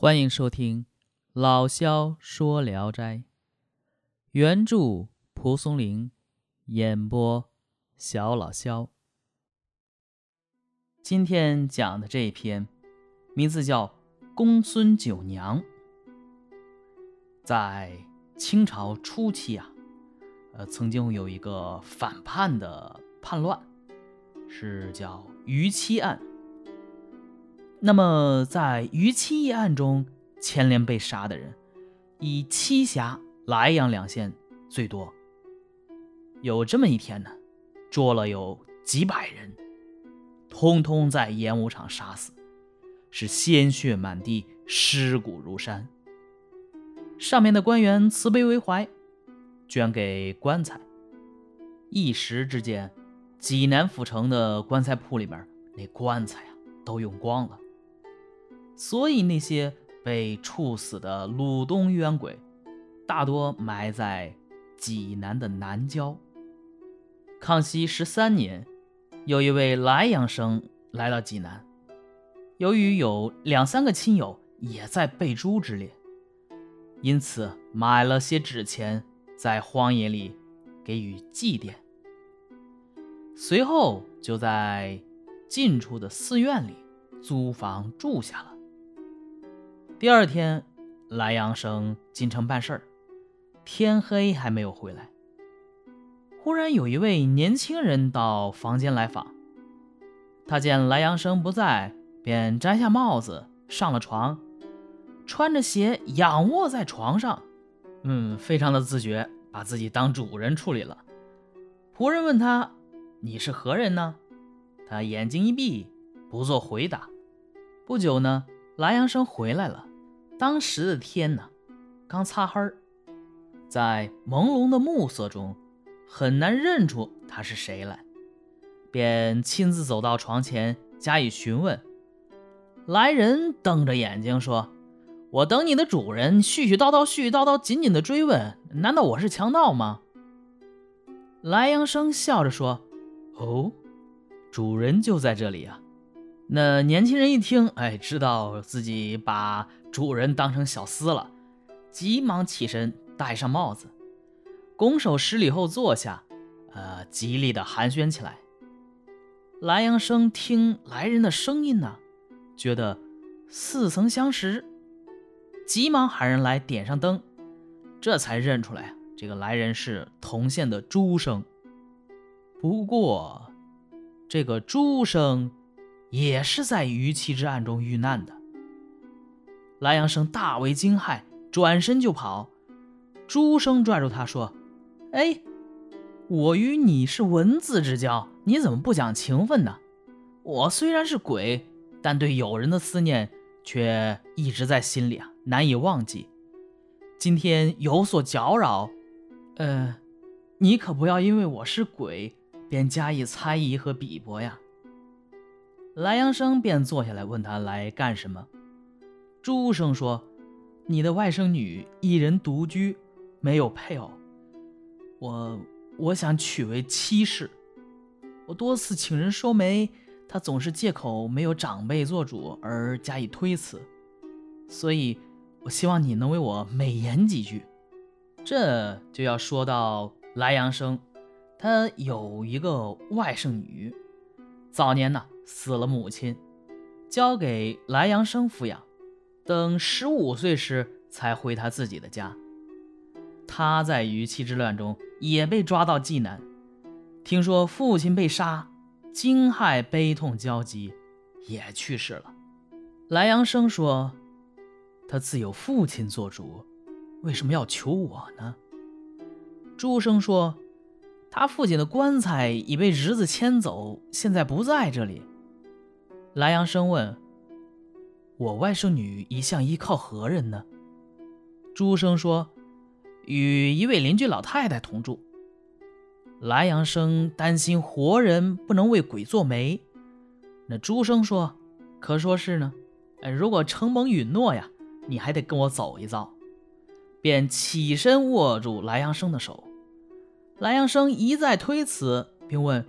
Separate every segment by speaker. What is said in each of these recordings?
Speaker 1: 欢迎收听《老萧说聊斋》，原著蒲松龄，演播小老萧。今天讲的这一篇，名字叫《公孙九娘》。在清朝初期啊，呃，曾经有一个反叛的叛乱，是叫于七案。那么，在于七一案中牵连被杀的人，以栖霞、莱阳两县最多。有这么一天呢，捉了有几百人，通通在演武场杀死，是鲜血满地，尸骨如山。上面的官员慈悲为怀，捐给棺材。一时之间，济南府城的棺材铺里面那棺材啊，都用光了。所以那些被处死的鲁东冤鬼，大多埋在济南的南郊。康熙十三年，有一位莱阳生来到济南，由于有两三个亲友也在被诛之列，因此买了些纸钱，在荒野里给予祭奠。随后就在近处的寺院里租房住下了。第二天，莱阳生进城办事儿，天黑还没有回来。忽然有一位年轻人到房间来访，他见莱阳生不在，便摘下帽子上了床，穿着鞋仰卧在床上，嗯，非常的自觉，把自己当主人处理了。仆人问他：“你是何人呢？”他眼睛一闭，不做回答。不久呢，莱阳生回来了。当时的天呢，刚擦黑儿，在朦胧的暮色中，很难认出他是谁来，便亲自走到床前加以询问。来人瞪着眼睛说：“我等你的主人，絮絮叨叨，絮絮叨叨，紧紧的追问，难道我是强盗吗？”莱阳生笑着说：“哦，主人就在这里啊。”那年轻人一听，哎，知道自己把主人当成小厮了，急忙起身，戴上帽子，拱手施礼后坐下，呃，极力的寒暄起来。莱阳生听来人的声音呢，觉得似曾相识，急忙喊人来点上灯，这才认出来这个来人是同县的朱生。不过，这个朱生。也是在于妻之案中遇难的。莱阳生大为惊骇，转身就跑。朱生拽住他说：“哎，我与你是文字之交，你怎么不讲情分呢？我虽然是鬼，但对友人的思念却一直在心里啊，难以忘记。今天有所搅扰，呃，你可不要因为我是鬼，便加以猜疑和鄙薄呀。”莱阳生便坐下来问他来干什么。朱生说：“你的外甥女一人独居，没有配偶，我我想娶为妻室。我多次请人收媒，她总是借口没有长辈做主而加以推辞，所以我希望你能为我美言几句。”这就要说到莱阳生，他有一个外甥女，早年呢。死了母亲，交给莱阳生抚养，等十五岁时才回他自己的家。他在于妻之乱中也被抓到济南，听说父亲被杀，惊骇悲痛交集，也去世了。莱阳生说：“他自有父亲做主，为什么要求我呢？”朱生说：“他父亲的棺材已被侄子牵走，现在不在这里。”莱阳生问：“我外甥女一向依靠何人呢？”朱生说：“与一位邻居老太太同住。”莱阳生担心活人不能为鬼做媒，那朱生说：“可说是呢。哎，如果承蒙允诺呀，你还得跟我走一遭。”便起身握住莱阳生的手。莱阳生一再推辞，并问：“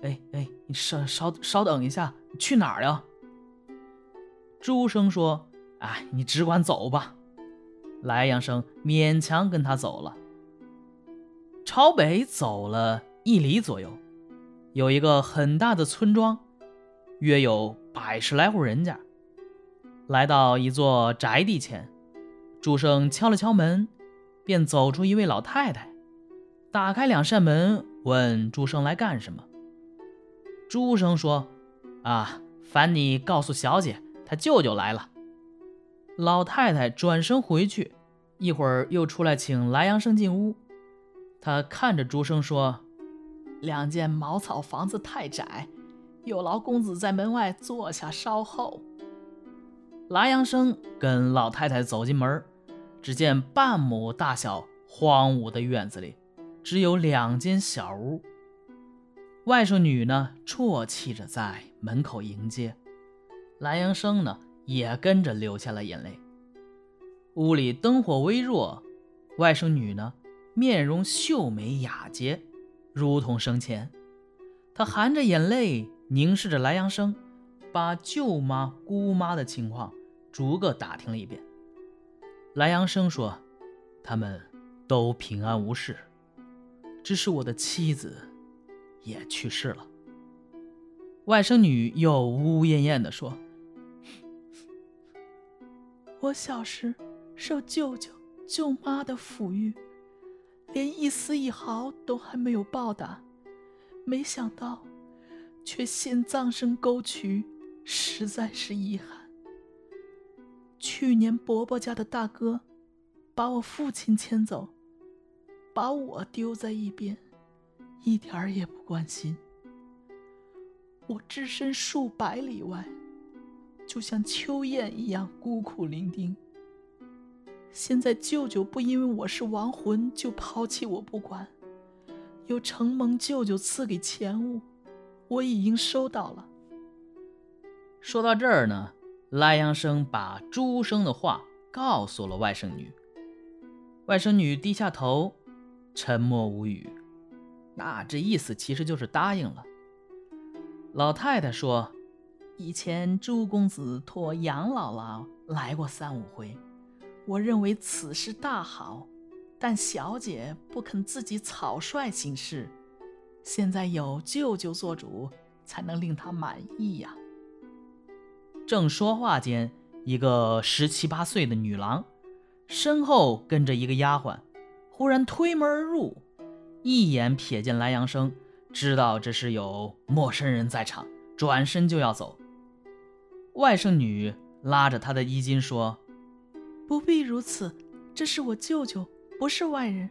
Speaker 1: 哎哎，你稍稍稍等一下。”去哪儿呀？朱生说：“哎，你只管走吧。莱阳生勉强跟他走了。朝北走了一里左右，有一个很大的村庄，约有百十来户人家。来到一座宅地前，朱生敲了敲门，便走出一位老太太，打开两扇门，问朱生来干什么。朱生说：“啊，烦你告诉小姐，他舅舅来了。”老太太转身回去，一会儿又出来请莱阳生进屋。他看着朱生说：“两间茅草房子太窄，有劳公子在门外坐下稍候。”莱阳生跟老太太走进门，只见半亩大小荒芜的院子里，只有两间小屋。外甥女呢，啜泣着在门口迎接。莱阳生呢，也跟着流下了眼泪。屋里灯火微弱，外甥女呢？面容秀美雅洁，如同生前。他含着眼泪凝视着莱阳生，把舅妈、姑妈的情况逐个打听了一遍。莱阳生说：“他们都平安无事，只是我的妻子也去世了。”外甥女又呜呜咽咽地说：“
Speaker 2: 我小时受舅舅、舅妈的抚育。”连一丝一毫都还没有报答，没想到，却先葬身沟渠，实在是遗憾。去年伯伯家的大哥，把我父亲牵走，把我丢在一边，一点儿也不关心。我置身数百里外，就像秋雁一样孤苦伶仃。现在舅舅不因为我是亡魂就抛弃我不管，有承蒙舅舅赐给钱物，我已经收到了。
Speaker 1: 说到这儿呢，莱阳生把朱生的话告诉了外甥女。外甥女低下头，沉默无语。那这意思其实就是答应了。老太太说：“以前朱公子托杨姥姥来过三五回。”我认为此事大好，但小姐不肯自己草率行事，现在有舅舅做主，才能令她满意呀。正说话间，一个十七八岁的女郎，身后跟着一个丫鬟，忽然推门而入，一眼瞥见莱阳生，知道这是有陌生人在场，转身就要走。外甥女拉着她的衣襟说。
Speaker 2: 不必如此，这是我舅舅，不是外人。